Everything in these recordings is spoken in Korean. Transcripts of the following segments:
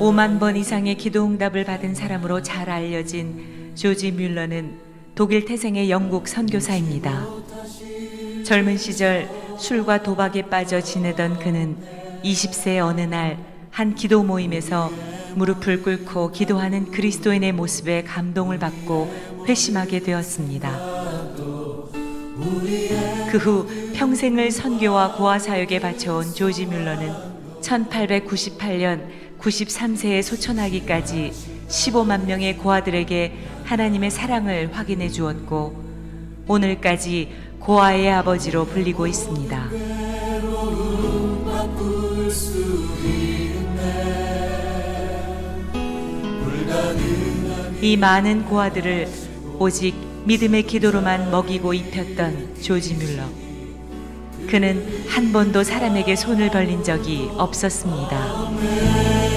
5만 번 이상의 기도 응답을 받은 사람으로 잘 알려진 조지 뮬러는 독일 태생의 영국 선교사입니다. 젊은 시절 술과 도박에 빠져 지내던 그는 20세 어느 날 한 기도 모임에서 무릎을 꿇고 기도하는 그리스도인의 모습에 감동을 받고 회심하게 되었습니다. 그 후 평생을 선교와 고아 사역에 바쳐온 조지 뮬러는 1898년 93세에 소천하기까지 15만 명의 고아들에게 하나님의 사랑을 확인해 주었고 오늘까지 고아의 아버지로 불리고 있습니다. 이 많은 고아들을 오직 믿음의 기도로만 먹이고 입혔던 조지 뮬러. 그는 한 번도 사람에게 손을 벌린 적이 없었습니다.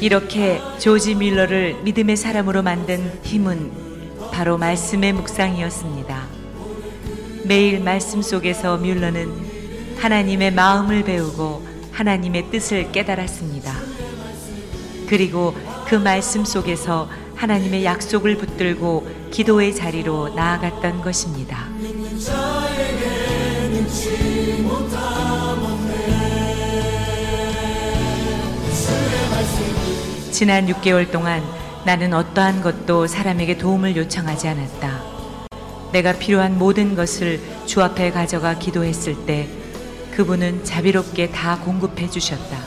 이렇게 조지 뮬러를 믿음의 사람으로 만든 힘은 바로 말씀의 묵상이었습니다. 매일 말씀 속에서 뮬러는 하나님의 마음을 배우고 하나님의 뜻을 깨달았습니다. 그리고 그 말씀 속에서 하나님의 약속을 붙들고 기도의 자리로 나아갔던 것입니다. 지난 6개월 동안 나는 어떠한 것도 사람에게 도움을 요청하지 않았다. 내가 필요한 모든 것을 주 앞에 가져가 기도했을 때 그분은 자비롭게 다 공급해 주셨다.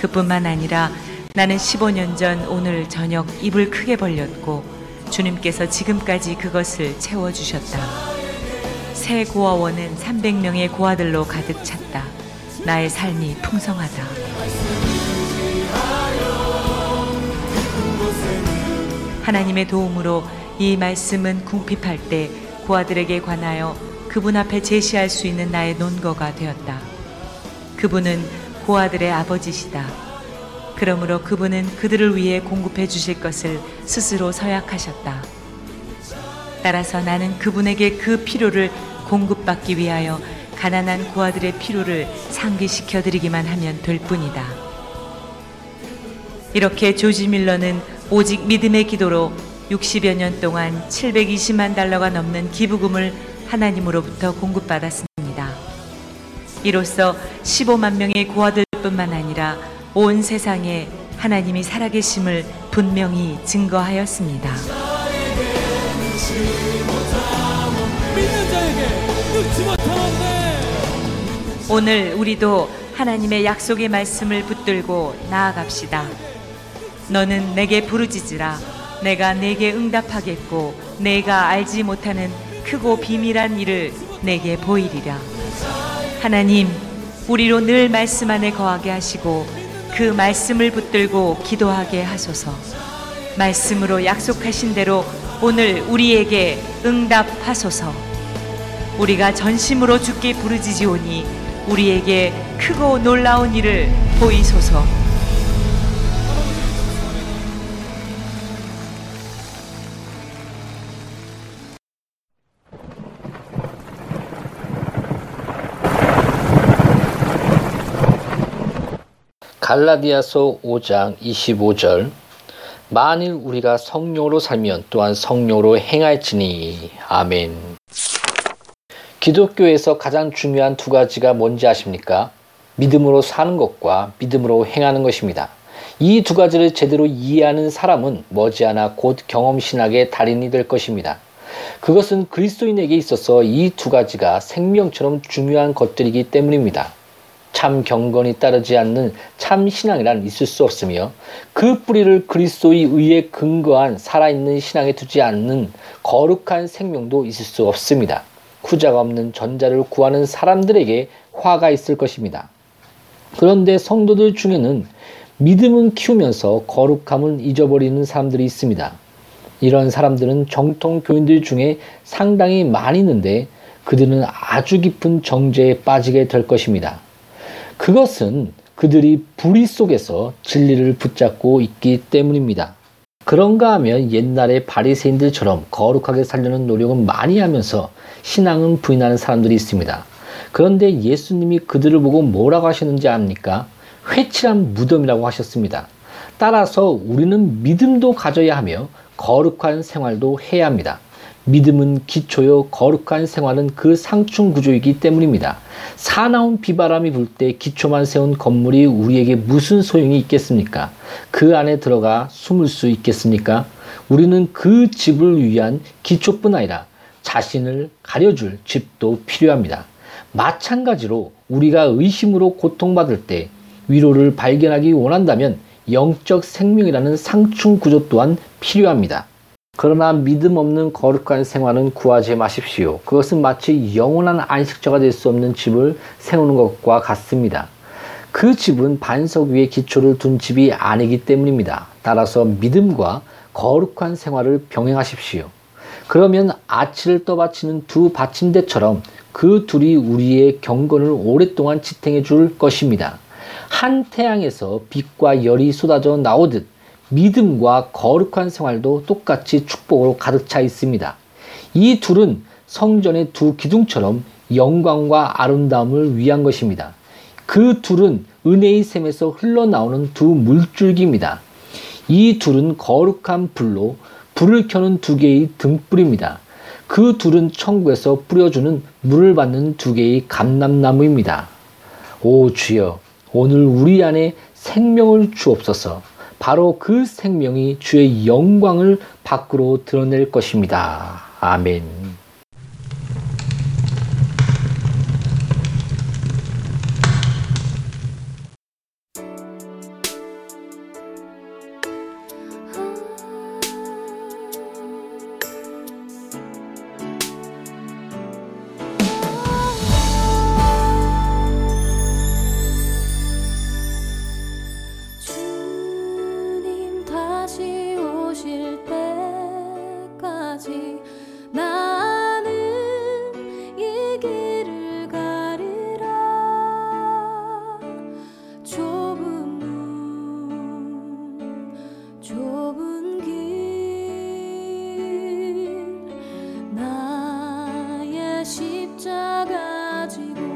그뿐만 아니라 나는 15년 전 오늘 저녁 입을 크게 벌렸고 주님께서 지금까지 그것을 채워주셨다. 새 고아원은 300명의 고아들로 가득 찼다. 나의 삶이 풍성하다. 하나님의 도움으로 이 말씀은 궁핍할 때 고아들에게 관하여 그분 앞에 제시할 수 있는 나의 논거가 되었다. 그분은 고아들의 아버지시다. 그러므로 그분은 그들을 위해 공급해 주실 것을 스스로 서약하셨다. 따라서 나는 그분에게 그 필요를 공급받기 위하여 가난한 고아들의 필요를 상기시켜 드리기만 하면 될 뿐이다. 이렇게 조지 밀러는 오직 믿음의 기도로 60여 년 동안 720만 달러가 넘는 기부금을 하나님으로부터 공급받았습니다. 이로써 15만 명의 고아들뿐만 아니라 온 세상에 하나님이 살아계심을 분명히 증거하였습니다. 오늘 우리도 하나님의 약속의 말씀을 붙들고 나아갑시다. 너는 내게 부르짖으라. 내가 내게 응답하겠고 내가 알지 못하는 크고 비밀한 일을 내게 보이리라. 하나님, 우리로 늘 말씀 안에 거하게 하시고 그 말씀을 붙들고 기도하게 하소서. 말씀으로 약속하신 대로 오늘 우리에게 응답하소서. 우리가 전심으로 주께 부르짖으오니 우리에게 크고 놀라운 일을 보이소서. 갈라디아서 5장 25절 만일 우리가 성령으로 살면 또한 성령으로 행할지니 아멘. 기독교에서 가장 중요한 두 가지가 뭔지 아십니까? 믿음으로 사는 것과 믿음으로 행하는 것입니다. 이 두 가지를 제대로 이해하는 사람은 머지않아 곧 경험신학의 달인이 될 것입니다. 그것은 그리스도인에게 있어서 이 두 가지가 생명처럼 중요한 것들이기 때문입니다. 참 경건이 따르지 않는 참 신앙이란 있을 수 없으며 그 뿌리를 그리스도의 의에 근거한 살아있는 신앙에 두지 않는 거룩한 생명도 있을 수 없습니다. 후자가 없는 전자를 구하는 사람들에게 화가 있을 것입니다. 그런데 성도들 중에는 믿음은 키우면서 거룩함을 잊어버리는 사람들이 있습니다. 이런 사람들은 정통 교인들 중에 상당히 많이 있는데 그들은 아주 깊은 정죄에 빠지게 될 것입니다. 그것은 그들이 불의 속에서 진리를 붙잡고 있기 때문입니다. 그런가 하면 옛날의 바리새인들처럼 거룩하게 살려는 노력은 많이 하면서 신앙은 부인하는 사람들이 있습니다. 그런데 예수님이 그들을 보고 뭐라고 하셨는지 압니까? 회칠한 무덤이라고 하셨습니다. 따라서 우리는 믿음도 가져야 하며 거룩한 생활도 해야 합니다. 믿음은 기초요, 거룩한 생활은 그 상충 구조이기 때문입니다. 사나운 비바람이 불 때 기초만 세운 건물이 우리에게 무슨 소용이 있겠습니까? 그 안에 들어가 숨을 수 있겠습니까? 우리는 그 집을 위한 기초뿐 아니라 자신을 가려줄 집도 필요합니다. 마찬가지로 우리가 의심으로 고통받을 때 위로를 발견하기 원한다면 영적 생명이라는 상충 구조 또한 필요합니다. 그러나 믿음 없는 거룩한 생활은 구하지 마십시오. 그것은 마치 영원한 안식처가 될 수 없는 집을 세우는 것과 같습니다. 그 집은 반석 위에 기초를 둔 집이 아니기 때문입니다. 따라서 믿음과 거룩한 생활을 병행하십시오. 그러면 아치를 떠받치는 두 받침대처럼 그 둘이 우리의 경건을 오랫동안 지탱해 줄 것입니다. 한 태양에서 빛과 열이 쏟아져 나오듯 믿음과 거룩한 생활도 똑같이 축복으로 가득 차 있습니다. 이 둘은 성전의 두 기둥처럼 영광과 아름다움을 위한 것입니다. 그 둘은 은혜의 샘에서 흘러나오는 두 물줄기입니다. 이 둘은 거룩한 불로 불을 켜는 두 개의 등불입니다. 그 둘은 천국에서 뿌려주는 물을 받는 두 개의 감람나무입니다. 오 주여, 오늘 우리 안에 생명을 주옵소서. 바로 그 생명이 주의 영광을 밖으로 드러낼 것입니다. 아멘. 다시 오실 때까지 나는 이 길을 가리라. 좁은 문 좁은 길 나의 십자가 지고